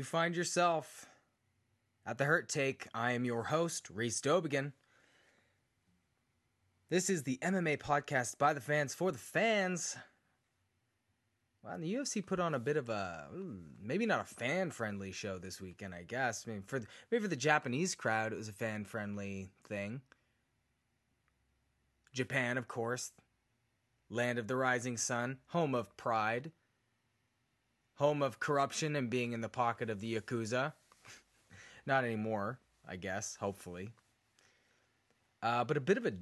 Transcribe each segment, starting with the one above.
you find yourself at the Hurt Take. I am your host, Reese Dobigan. This is the MMA podcast by the fans for the fans. Well, the UFC put on a bit of a maybe not a fan friendly show this weekend. I guess. I mean, for the, maybe for the Japanese crowd, it was a fan friendly thing. Japan, of course, land of the rising sun, home of pride, home of corruption and being in the pocket of the yakuza. not anymore, I guess. Hopefully. Uh, but a bit of a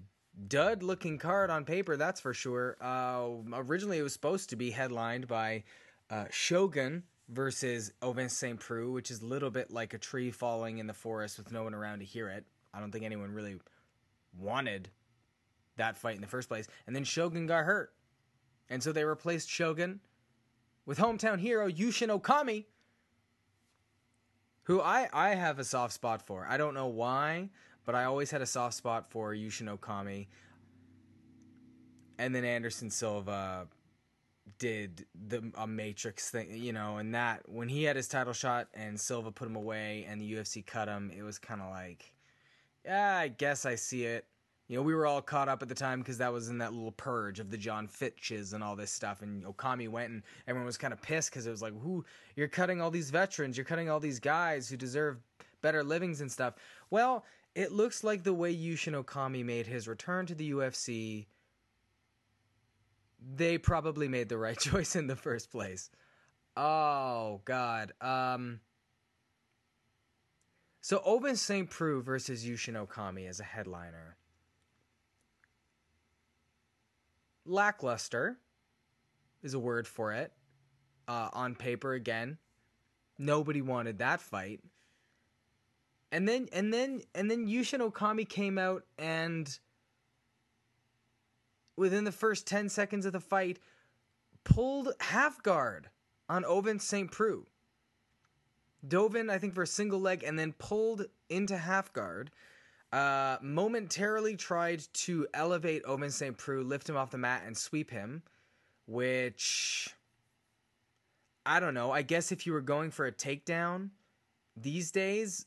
dud looking card on paper, that's for sure. Uh, originally, it was supposed to be headlined by uh, Shogun versus Ovince St. Preux, which is a little bit like a tree falling in the forest with no one around to hear it. I don't think anyone really wanted that fight in the first place. And then Shogun got hurt. And so they replaced Shogun with hometown hero Yushin Okami, who I, I have a soft spot for. I don't know why but I always had a soft spot for Yushin Okami. And then Anderson Silva did the a Matrix thing, you know, and that when he had his title shot and Silva put him away and the UFC cut him, it was kind of like, yeah, I guess I see it. You know, we were all caught up at the time because that was in that little purge of the Jon Fitches and all this stuff. And Okami went and everyone was kind of pissed because it was like, who, you're cutting all these veterans, you're cutting all these guys who deserve better livings and stuff. Well, it looks like the way Yushin Okami made his return to the UFC, they probably made the right choice in the first place. Oh God. Um. So Ovince St. Preux versus Yushin Okami as a headliner. Lackluster is a word for it. Uh, on paper, again, nobody wanted that fight and then and then and then Yushin Okami came out and within the first 10 seconds of the fight pulled half guard on Ovince St. Preux. Dove in, I think, for a single leg and then pulled into half guard. Uh, momentarily tried to elevate Ovince St. Preux, lift him off the mat, and sweep him, which I don't know. I guess if you were going for a takedown these days,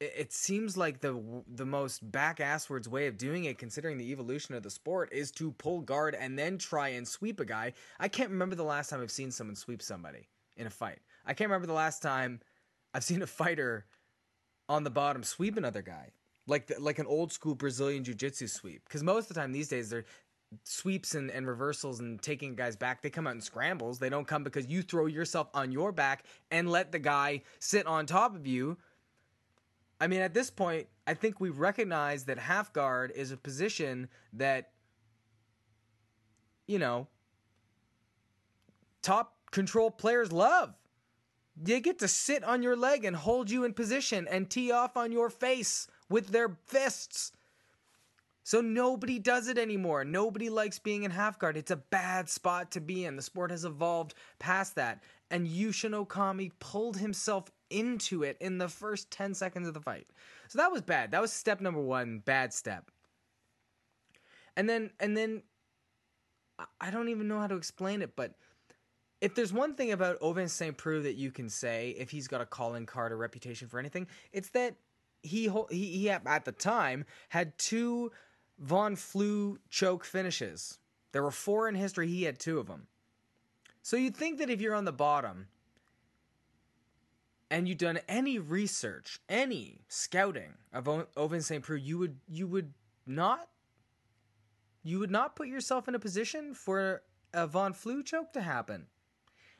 it seems like the the most back asswards way of doing it, considering the evolution of the sport, is to pull guard and then try and sweep a guy. I can't remember the last time I've seen someone sweep somebody in a fight. I can't remember the last time I've seen a fighter on the bottom sweep another guy, like the, like an old school Brazilian jiu jitsu sweep. Because most of the time these days they're sweeps and, and reversals and taking guys back, they come out in scrambles. They don't come because you throw yourself on your back and let the guy sit on top of you I mean, at this point, I think we recognize that half guard is a position that, you know, top control players love. They get to sit on your leg and hold you in position and tee off on your face with their fists. So nobody does it anymore. Nobody likes being in half guard. It's a bad spot to be in. The sport has evolved past that. And Yushin Okami pulled himself into it in the first 10 seconds of the fight. So that was bad. That was step number 1, bad step. And then and then I don't even know how to explain it, but if there's one thing about Ovince St. Preux that you can say if he's got a calling card or reputation for anything, it's that he he, he at the time had two Von Flue choke finishes. There were four in history. He had two of them. So you'd think that if you're on the bottom and you've done any research, any scouting of Ovince St. Preux, you would you would not you would not put yourself in a position for a Von Flue choke to happen.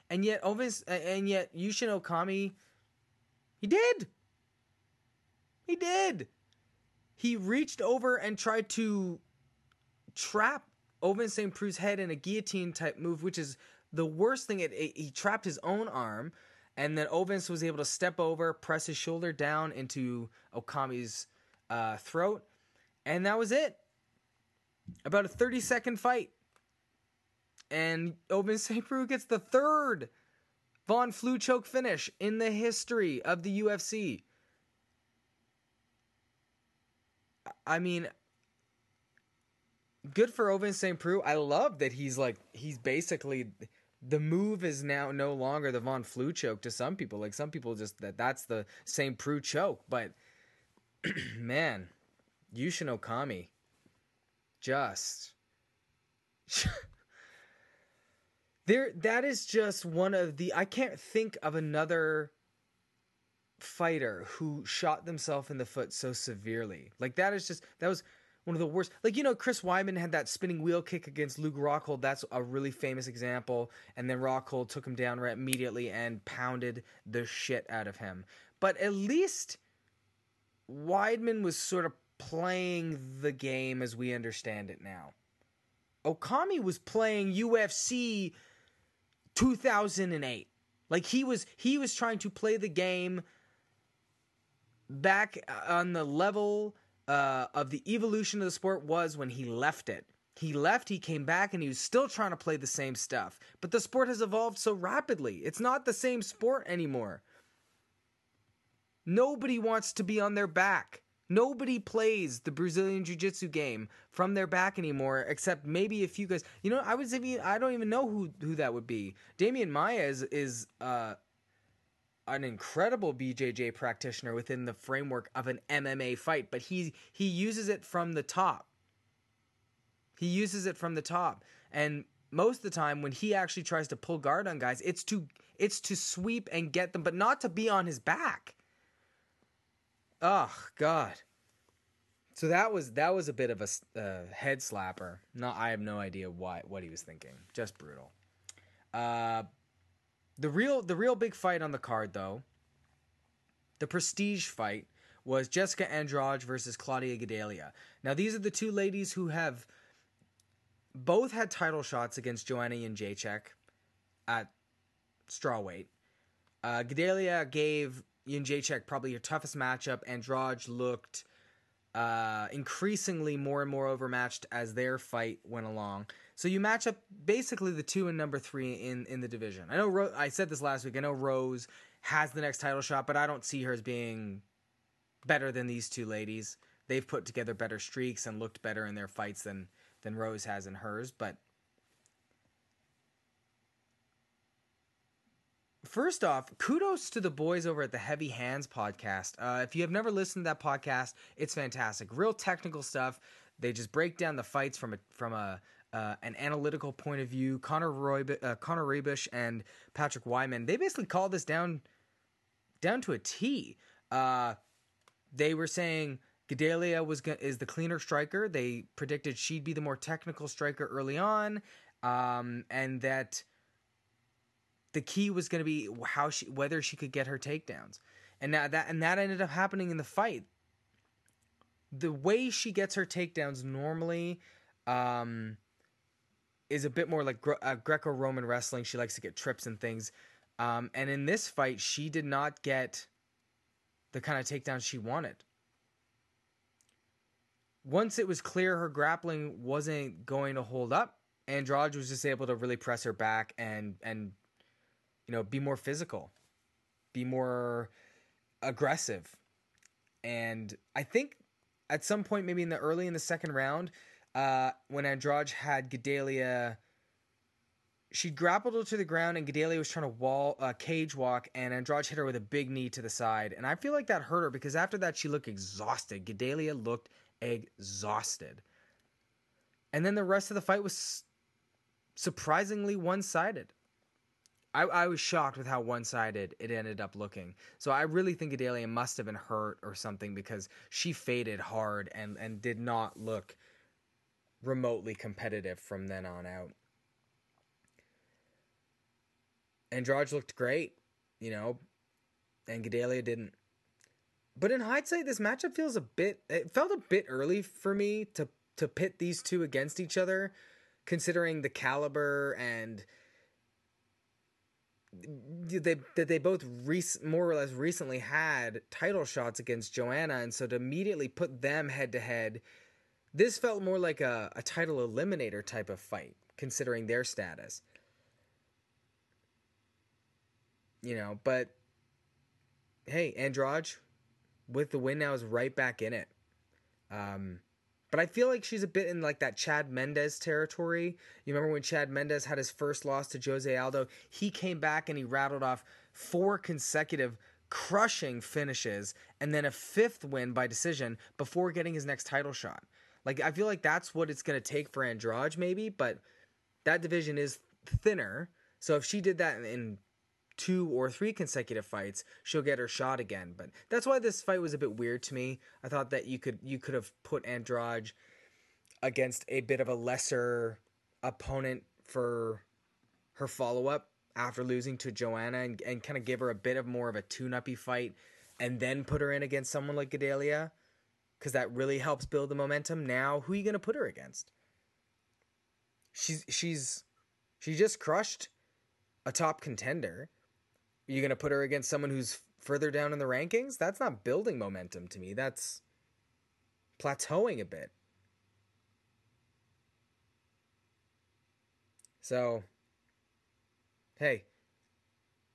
And yet Ovince and yet Yushin Okami he did. He did. He reached over and tried to trap Ovince St. Preux's head in a guillotine type move, which is the worst thing. It, it, he trapped his own arm and then Ovince was able to step over, press his shoulder down into Okami's uh, throat, and that was it. About a 30 second fight. And Ovince St. Preux gets the third Von Flue choke finish in the history of the UFC. I mean, good for Ovince St. Preux. I love that he's like, he's basically the move is now no longer the Von Flue choke to some people. Like some people just that that's the St. Preux choke, but man, Yushin Okami just there that is just one of the I can't think of another fighter who shot themselves in the foot so severely. Like that is just that was one of the worst. Like you know, Chris Weidman had that spinning wheel kick against Luke Rockhold. That's a really famous example. And then Rockhold took him down right immediately and pounded the shit out of him. But at least Weidman was sort of playing the game as we understand it now. Okami was playing UFC 2008. Like he was he was trying to play the game back on the level uh, of the evolution of the sport was when he left it. He left, he came back, and he was still trying to play the same stuff. But the sport has evolved so rapidly. It's not the same sport anymore. Nobody wants to be on their back. Nobody plays the Brazilian Jiu Jitsu game from their back anymore, except maybe a few guys. You know, I was even I don't even know who who that would be. Demian Maia is is uh, an incredible BJJ practitioner within the framework of an MMA fight, but he he uses it from the top. He uses it from the top, and most of the time when he actually tries to pull guard on guys, it's to it's to sweep and get them, but not to be on his back. Oh God. So that was that was a bit of a uh, head slapper. Not I have no idea why what he was thinking. Just brutal. Uh, the real the real big fight on the card though, the prestige fight was Jessica Andrade versus Claudia Gadelha. Now these are the two ladies who have both had title shots against Joanna Jędrzejczyk at strawweight. Uh, Gadelha gave Jędrzejczyk probably her toughest matchup. Andrade looked uh, increasingly more and more overmatched as their fight went along. So you match up basically the two and number three in in the division. I know Ro- I said this last week. I know Rose has the next title shot, but I don't see her as being better than these two ladies. They've put together better streaks and looked better in their fights than than Rose has in hers. But First off, kudos to the boys over at the Heavy Hands podcast. Uh, if you have never listened to that podcast, it's fantastic. Real technical stuff. They just break down the fights from a from a uh, an analytical point of view. Connor Roy, uh, Connor Ruebusch and Patrick Wyman, they basically called this down down to a T. Uh, they were saying Gadelha was is the cleaner striker. They predicted she'd be the more technical striker early on, um, and that the key was going to be how she whether she could get her takedowns. And now that and that ended up happening in the fight. The way she gets her takedowns normally um, is a bit more like uh, Greco-Roman wrestling. She likes to get trips and things. Um, and in this fight, she did not get the kind of takedown she wanted. Once it was clear her grappling wasn't going to hold up, Andrade was just able to really press her back and and you know be more physical, be more aggressive. And I think at some point, maybe in the early in the second round, uh, when Andrade had Gadelha, she grappled her to the ground, and Gadelha was trying to wall uh, cage walk, and Andrade hit her with a big knee to the side, and I feel like that hurt her because after that she looked exhausted. Gadelha looked exhausted, and then the rest of the fight was surprisingly one sided. I, I, was shocked with how one sided it ended up looking. So I really think Gadelha must have been hurt or something because she faded hard and, and did not look remotely competitive from then on out. Andrade looked great, you know, and Gadelha didn't. But in hindsight, this matchup feels a bit. It felt a bit early for me to to pit these two against each other, considering the caliber and they that they both rec- more or less recently had title shots against Joanna, and so to immediately put them head to head this felt more like a, a title eliminator type of fight, considering their status. You know, but hey, Andrade with the win now is right back in it. Um, But I feel like she's a bit in like that Chad Mendes territory. You remember when Chad Mendes had his first loss to Jose Aldo? He came back and he rattled off four consecutive crushing finishes and then a fifth win by decision before getting his next title shot. Like I feel like that's what it's going to take for Andrade maybe, but that division is thinner. So if she did that in two or three consecutive fights, she'll get her shot again. But that's why this fight was a bit weird to me. I thought that you could you could have put Andrade against a bit of a lesser opponent for her follow up after losing to Joanna and, and kind of give her a bit of more of a tune uppy fight and then put her in against someone like Gadelha because that really helps build the momentum. Now, who are you going to put her against? She's she's she just crushed a top contender. Are you going to put her against someone who's further down in the rankings? That's not building momentum to me. That's plateauing a bit. So, hey,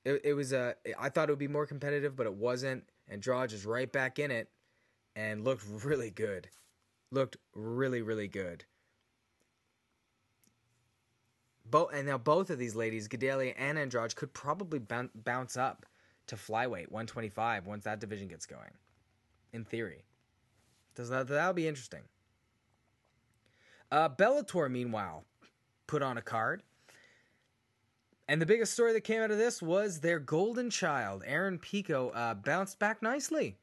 it, it was a. I thought it would be more competitive, but it wasn't. And Andrade is right back in it and looked really good. Looked really, really good. Both and now both of these ladies, Gadelha and Andrade, could probably bounce up to flyweight 125 once that division gets going. In theory, does that that'll be interesting. Uh, Bellator, meanwhile, put on a card. And the biggest story that came out of this was their golden child, Aaron Pico, uh, bounced back nicely.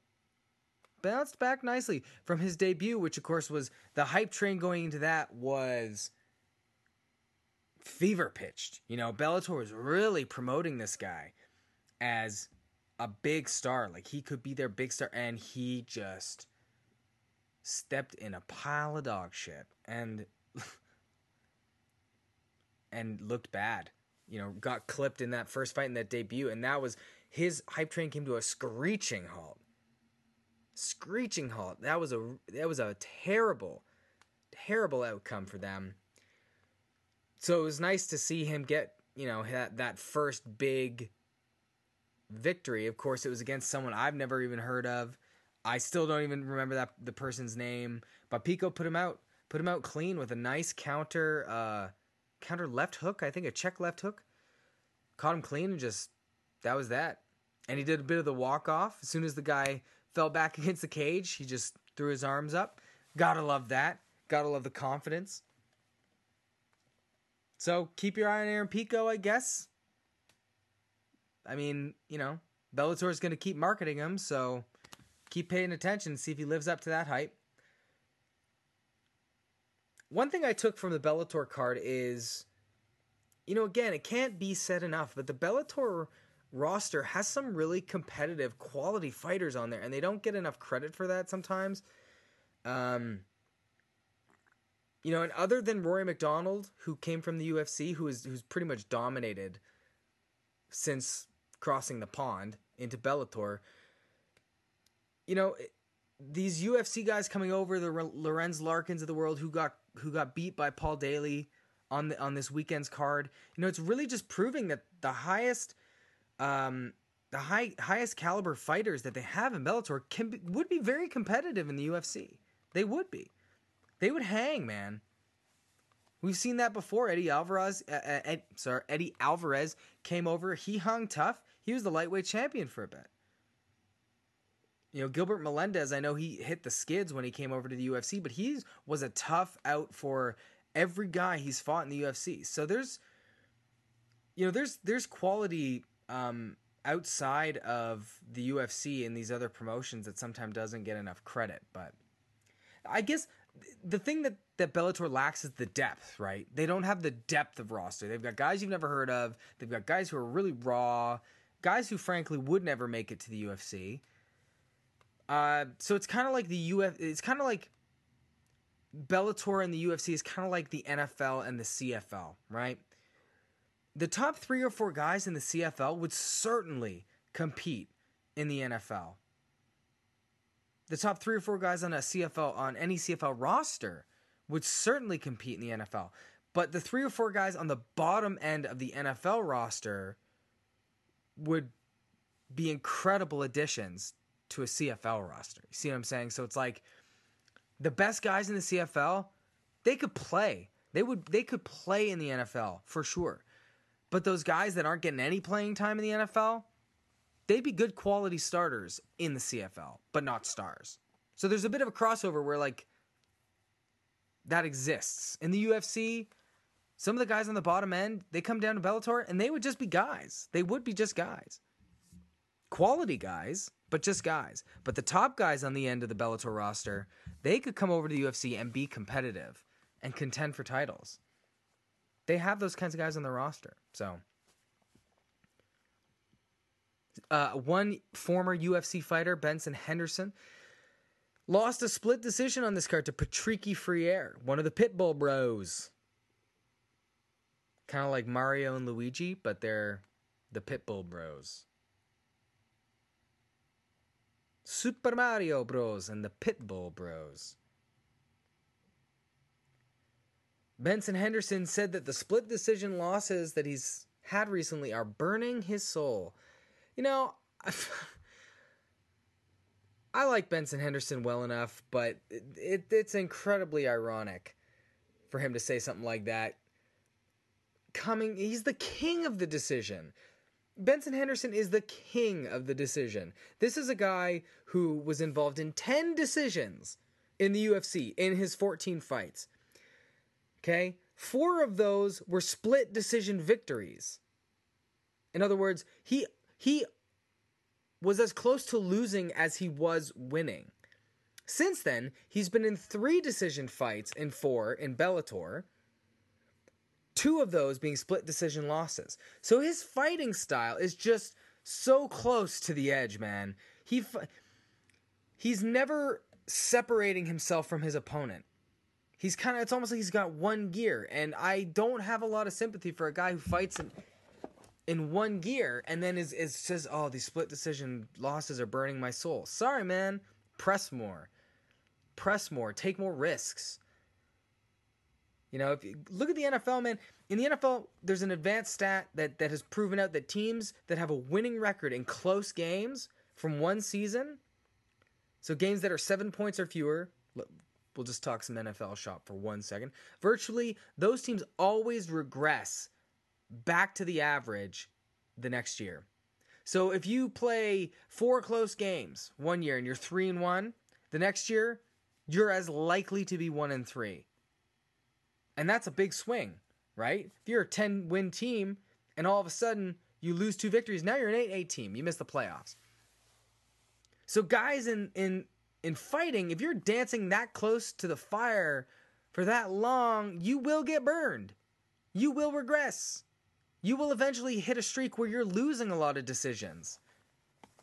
Bounced back nicely from his debut, which of course was the hype train going into that was fever pitched. You know, Bellator was really promoting this guy as a big star. Like he could be their big star, and he just stepped in a pile of dog shit and and looked bad. You know, got clipped in that first fight in that debut, and that was his hype train came to a screeching halt. Screeching halt. That was a that was a terrible, terrible outcome for them so it was nice to see him get you know that that first big victory. Of course, it was against someone I've never even heard of. I still don't even remember that the person's name, but Pico put him out, put him out clean with a nice counter, uh, counter left hook. I think a check left hook. Caught him clean and just that was that. And he did a bit of the walk off as soon as the guy fell back against the cage. He just threw his arms up. Gotta love that. Gotta love the confidence. So keep your eye on Aaron Pico, I guess. I mean, you know, Bellator is going to keep marketing him, so keep paying attention, see if he lives up to that hype. One thing I took from the Bellator card is, you know, again, it can't be said enough, but the Bellator roster has some really competitive, quality fighters on there, and they don't get enough credit for that sometimes. Um, you know, and other than Rory MacDonald, who came from the UFC, who is who's pretty much dominated since crossing the pond into Bellator, you know, these UFC guys coming over, the Lorenz Larkins of the world, who got who got beat by Paul Daley on the on this weekend's card, you know, it's really just proving that the highest, um, the high highest caliber fighters that they have in Bellator can be, would be very competitive in the UFC. They would be. They would hang, man. We've seen that before. Eddie Alvarez, uh, uh, Ed, sorry, Eddie Alvarez came over. He hung tough. He was the lightweight champion for a bit. You know, Gilbert Melendez, I know he hit the skids when he came over to the UFC, but he was a tough out for every guy he's fought in the UFC. So there's, you know, there's there's quality um, outside of the UFC and these other promotions that sometimes doesn't get enough credit. But I guess the thing that that Bellator lacks is the depth, right? They don't have the depth of roster. They've got guys you've never heard of. They've got guys who are really raw, guys who frankly would never make it to the UFC. Uh, so it's kind of like the UF. It's kind of like Bellator and the UFC is kind of like the NFL and the CFL, right? The top three or four guys in the CFL would certainly compete in the NFL the top three or four guys on a CFL on any CFL roster would certainly compete in the NFL. But the three or four guys on the bottom end of the NFL roster would be incredible additions to a CFL roster. You see what I'm saying? So it's like the best guys in the CFL, they could play. They would they could play in the NFL for sure. But those guys that aren't getting any playing time in the NFL, they'd be good quality starters in the CFL, but not stars. So there's a bit of a crossover where like that exists. In the UFC, some of the guys on the bottom end, they come down to Bellator and they would just be guys. They would be just guys. Quality guys, but just guys. But the top guys on the end of the Bellator roster, they could come over to the UFC and be competitive and contend for titles. They have those kinds of guys on their roster. So, uh, one former UFC fighter, Benson Henderson, lost a split decision on this card to Patricky Freire, one of the Pitbull Bros. Kind of like Mario and Luigi, but they're the Pitbull Bros. Super Mario Bros. and the Pitbull Bros. Benson Henderson said that the split decision losses that he's had recently are burning his soul. You know, I like Benson Henderson well enough, but it, it, it's incredibly ironic for him to say something like that. Coming, he's the king of the decision. Benson Henderson is the king of the decision. This is a guy who was involved in 10 decisions in the UFC in his 14 fights. Okay? Four of those were split decision victories. In other words, he he was as close to losing as he was winning. Since then, he's been in three decision fights in four in Bellator, two of those being split decision losses. So his fighting style is just so close to the edge, man. He he's never separating himself from his opponent. He's kind of it's almost like he's got one gear and I don't have a lot of sympathy for a guy who fights in in one gear and then is, is says, "Oh, these split decision losses are burning my soul." Sorry, man. Press more. Press more. Take more risks. You know, if you look at the NFL, man, in the NFL, there's an advanced stat that, that has proven out that teams that have a winning record in close games from one season, so games that are seven points or fewer, we'll just talk some NFL shop for one second. Virtually, those teams always regress back to the average the next year. So if you play four close games one year and you're three and one, the next year you're as likely to be one and three. And that's a big swing, right? If you're a 10 win team and all of a sudden you lose two victories, now you're an 8 8 team. You miss the playoffs. So guys in in in fighting, if you're dancing that close to the fire for that long, you will get burned. You will regress you will eventually hit a streak where you're losing a lot of decisions.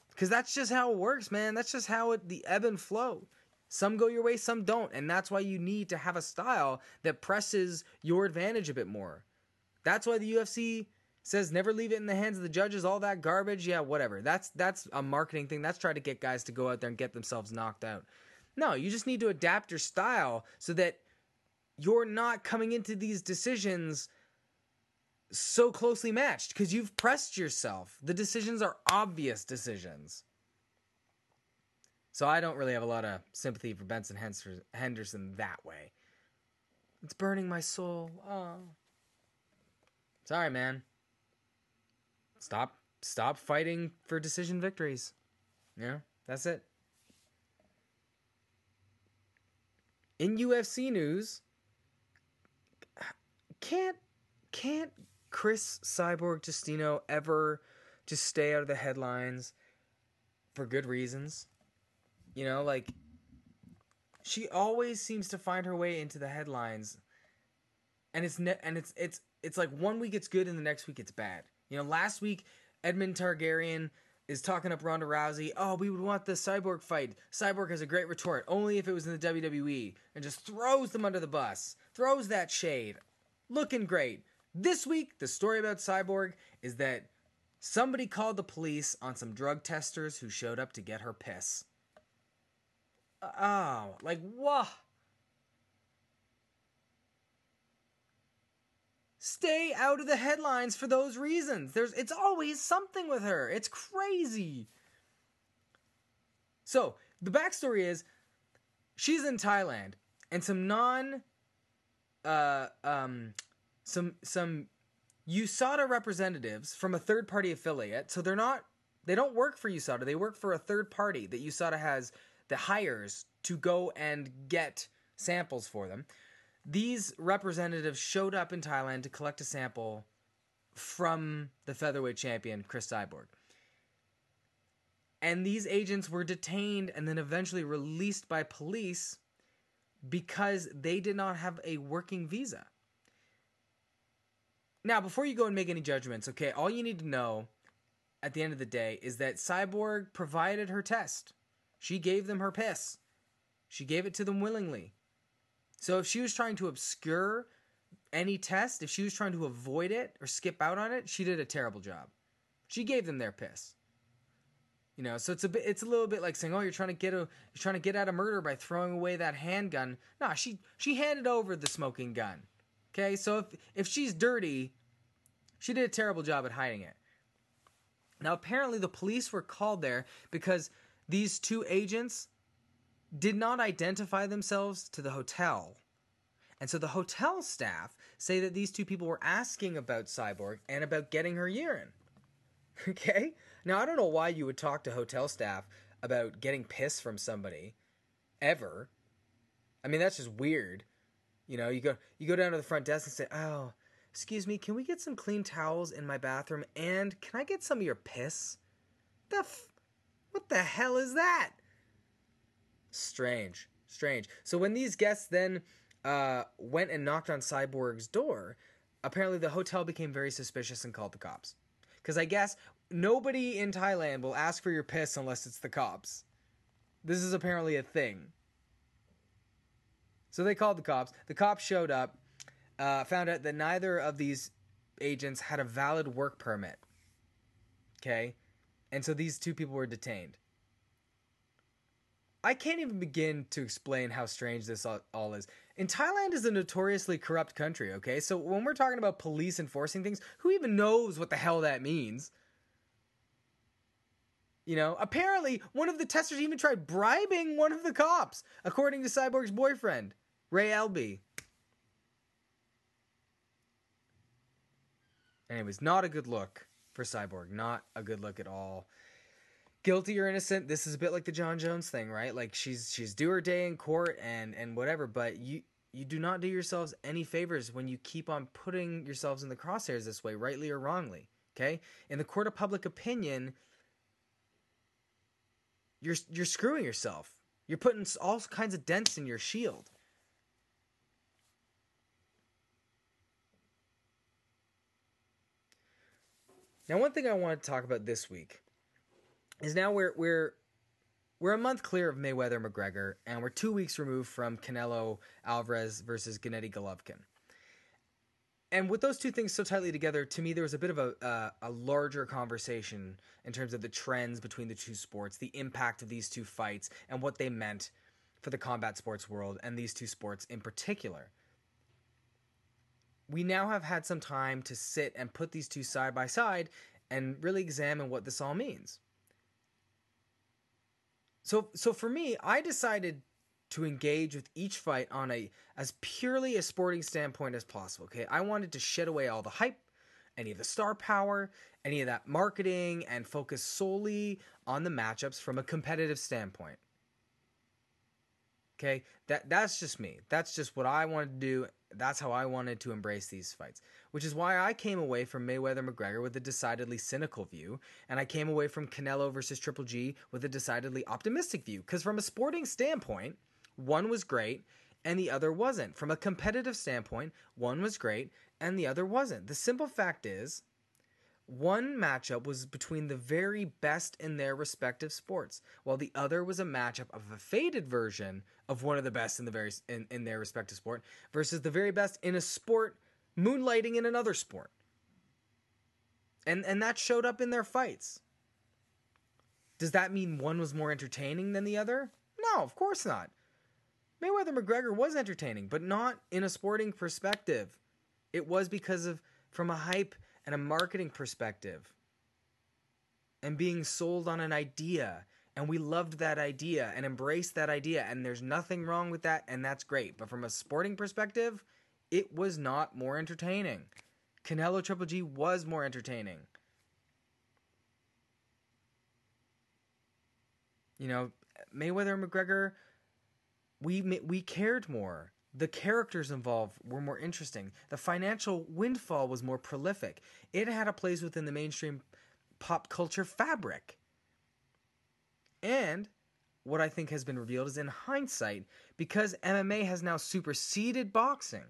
Because that's just how it works, man. That's just how it, the ebb and flow. Some go your way, some don't. And that's why you need to have a style that presses your advantage a bit more. That's why the UFC says never leave it in the hands of the judges, all that garbage. Yeah, whatever. That's that's a marketing thing. That's trying to get guys to go out there and get themselves knocked out. No, you just need to adapt your style so that you're not coming into these decisions so closely matched because you've pressed yourself. The decisions are obvious decisions. So I don't really have a lot of sympathy for Benson Henderson that way. It's burning my soul. Oh. Sorry, man. Stop stop fighting for decision victories. Yeah, that's it. In UFC news, can't can't Cris Cyborg Justino ever just stay out of the headlines for good reasons? You know, like she always seems to find her way into the headlines. And it's ne- and it's it's it's like one week it's good and the next week it's bad. You know, last week Edmond Tarverdyan is talking up Ronda Rousey. Oh, we would want the Cyborg fight. Cyborg has a great retort, only if it was in the WWE, and just throws them under the bus, throws that shade. Looking great. This week, the story about Cyborg is that somebody called the police on some drug testers who showed up to get her piss. Uh, oh, like what? Stay out of the headlines for those reasons. There's it's always something with her. It's crazy. So, the backstory is she's in Thailand, and some non, uh, um, some some USADA representatives from a third party affiliate. So they're not, they don't work for USADA. They work for a third party that USADA has that hires to go and get samples for them. These representatives showed up in Thailand to collect a sample from the featherweight champion Cris Cyborg. And these agents were detained and then eventually released by police because they did not have a working visa. Now, before you go and make any judgments, okay, all you need to know at the end of the day is that Cyborg provided her test. She gave them her piss. She gave it to them willingly. So if she was trying to obscure any test, if she was trying to avoid it or skip out on it, she did a terrible job. She gave them their piss. You know, so it's a bit, it's a little bit like saying, "Oh, you're trying to get a, you're trying to get out of murder by throwing away that handgun." Nah, she she handed over the smoking gun. Okay, so if if she's dirty, she did a terrible job at hiding it. Now, apparently, the police were called there because these two agents did not identify themselves to the hotel. And so the hotel staff say that these two people were asking about Cyborg and about getting her urine. Okay? Now, I don't know why you would talk to hotel staff about getting piss from somebody ever. I mean, that's just weird. You know, you go you go down to the front desk and say, "Oh, excuse me, can we get some clean towels in my bathroom and can I get some of your piss?" The f- What the hell is that? Strange. Strange. So when these guests then uh, went and knocked on Cyborg's door, apparently the hotel became very suspicious and called the cops. Because I guess nobody in Thailand will ask for your piss unless it's the cops. This is apparently a thing. So they called the cops. The cops showed up, uh, found out that neither of these agents had a valid work permit. Okay? And so these two people were detained. I can't even begin to explain how strange this all is. And Thailand is a notoriously corrupt country, okay? So when we're talking about police enforcing things, who even knows what the hell that means? You know, apparently one of the testers even tried bribing one of the cops, according to Cyborg's boyfriend, Ray Elbe. was not a good look for Cyborg. Not a good look at all guilty or innocent this is a bit like the Jon Jones thing right? Like she's she's due her day in court and and whatever but you you do not do yourselves any favors when you keep on putting yourselves in the crosshairs this way rightly or wrongly okay? In the court of public opinion you're you're screwing yourself. You're putting all kinds of dents in your shield. Now one thing i want to talk about this week is now we're we're we're a month clear of Mayweather McGregor, and we're two weeks removed from Canelo Alvarez versus Gennady Golovkin. And with those two things so tightly together, to me, there was a bit of a uh, a larger conversation in terms of the trends between the two sports, the impact of these two fights, and what they meant for the combat sports world and these two sports in particular. We now have had some time to sit and put these two side by side and really examine what this all means. So so for me, I decided to engage with each fight on a as purely a sporting standpoint as possible. Okay, I wanted to shed away all the hype, any of the star power, any of that marketing, and focus solely on the matchups from a competitive standpoint. Okay, that that's just me. That's just what I wanted to do. That's how I wanted to embrace these fights which is why I came away from Mayweather McGregor with a decidedly cynical view, and I came away from Canelo versus Triple G with a decidedly optimistic view. Because from a sporting standpoint, one was great and the other wasn't. From a competitive standpoint, one was great and the other wasn't. The simple fact is, one matchup was between the very best in their respective sports, while the other was a matchup of a faded version of one of the best in the very in, in their respective sport versus the very best in a sport moonlighting in another sport. And and that showed up in their fights. Does that mean one was more entertaining than the other? No, of course not. Mayweather McGregor was entertaining, but not in a sporting perspective. It was because of from a hype and a marketing perspective. And being sold on an idea And we loved that idea and embraced that idea. And there's nothing wrong with that. And that's great. But from a sporting perspective, it was not more entertaining. Canelo Triple G was more entertaining. You know, Mayweather and McGregor, we we cared more. The characters involved were more interesting. The financial windfall was more prolific. It had a place within the mainstream pop culture fabric. And what I think has been revealed is in hindsight, because MMA has now superseded boxing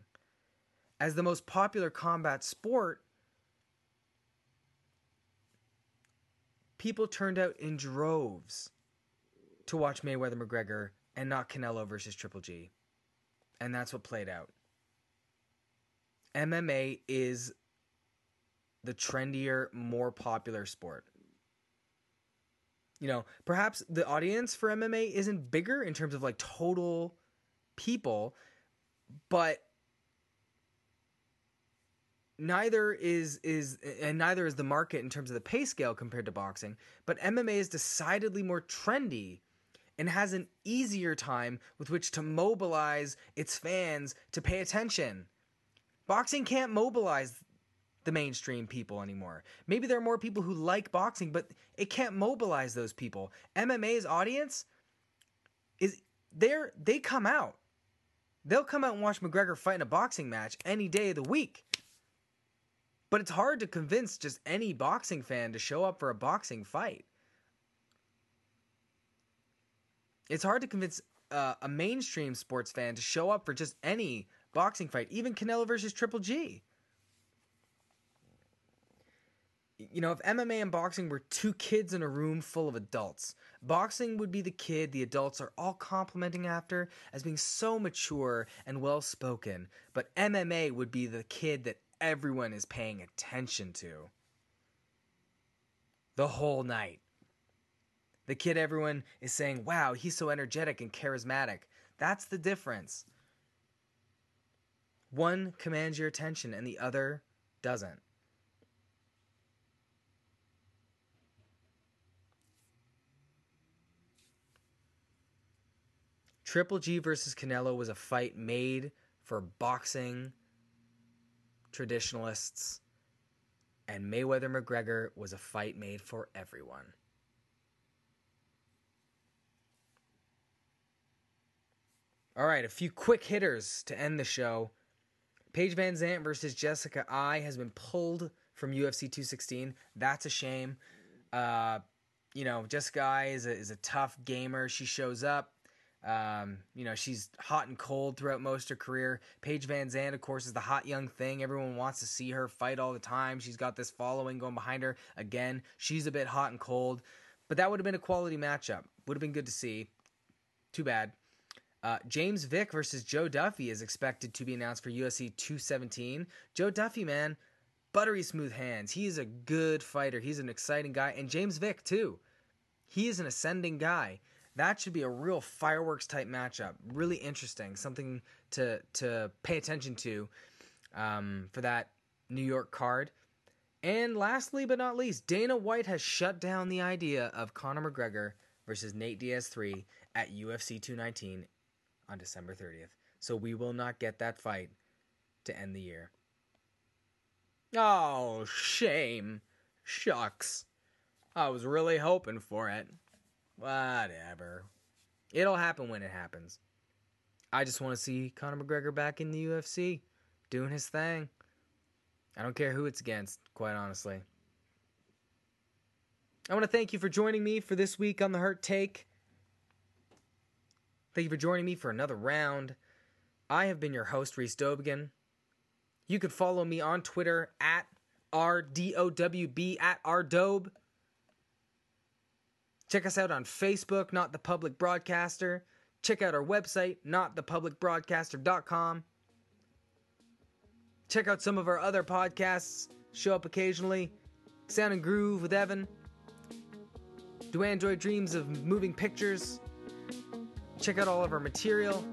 as the most popular combat sport, people turned out in droves to watch Mayweather McGregor and not Canelo versus Triple G. And that's what played out. MMA is the trendier, more popular sport. You know, perhaps the audience for MMA isn't bigger in terms of like total people, but neither is is and neither is the market in terms of the pay scale compared to boxing, but MMA is decidedly more trendy and has an easier time with which to mobilize its fans to pay attention. Boxing can't mobilize the mainstream people anymore. Maybe there are more people who like boxing, but it can't mobilize those people. MMA's audience is there they come out. They'll come out and watch McGregor fight in a boxing match any day of the week. But it's hard to convince just any boxing fan to show up for a boxing fight. It's hard to convince uh, a mainstream sports fan to show up for just any boxing fight, even Canelo versus Triple G. You know, if MMA and boxing were two kids in a room full of adults, boxing would be the kid the adults are all complimenting after as being so mature and well spoken, but MMA would be the kid that everyone is paying attention to. The whole night. The kid everyone is saying, wow, he's so energetic and charismatic. That's the difference. One commands your attention and the other doesn't. Triple G versus Canelo was a fight made for boxing traditionalists, and Mayweather McGregor was a fight made for everyone. All right, a few quick hitters to end the show. Paige VanZant versus Jessica Eye has been pulled from UFC 216. That's a shame. Uh, you know, Jessica Eye is a, is a tough gamer. She shows up. Um, you know, she's hot and cold throughout most of her career. Paige VanZant, of course, is the hot young thing. Everyone wants to see her fight all the time. She's got this following going behind her. Again, she's a bit hot and cold. But that would have been a quality matchup. Would have been good to see. Too bad. Uh, James Vick versus Joe Duffy is expected to be announced for UFC 217. Joe Duffy, man, buttery smooth hands. He is a good fighter. He's an exciting guy. And James Vick, too. He is an ascending guy. That should be a real fireworks type matchup. Really interesting. Something to, to pay attention to um, for that New York card. And lastly but not least, Dana White has shut down the idea of Conor McGregor versus Nate Diaz 3 at UFC 219 on December 30th. So we will not get that fight to end the year. Oh, shame. Shucks. I was really hoping for it. Whatever. It'll happen when it happens. I just want to see Conor McGregor back in the UFC, doing his thing. I don't care who it's against, quite honestly. I want to thank you for joining me for this week on the Hurt Take. Thank you for joining me for another round. I have been your host, Reese Dobigan. You can follow me on Twitter at RDOWB at RDobe. Check us out on Facebook, Not the Public Broadcaster. Check out our website, notthepublicbroadcaster.com. Check out some of our other podcasts, show up occasionally. Sound and Groove with Evan. Do Android Dreams of Moving Pictures? Check out all of our material.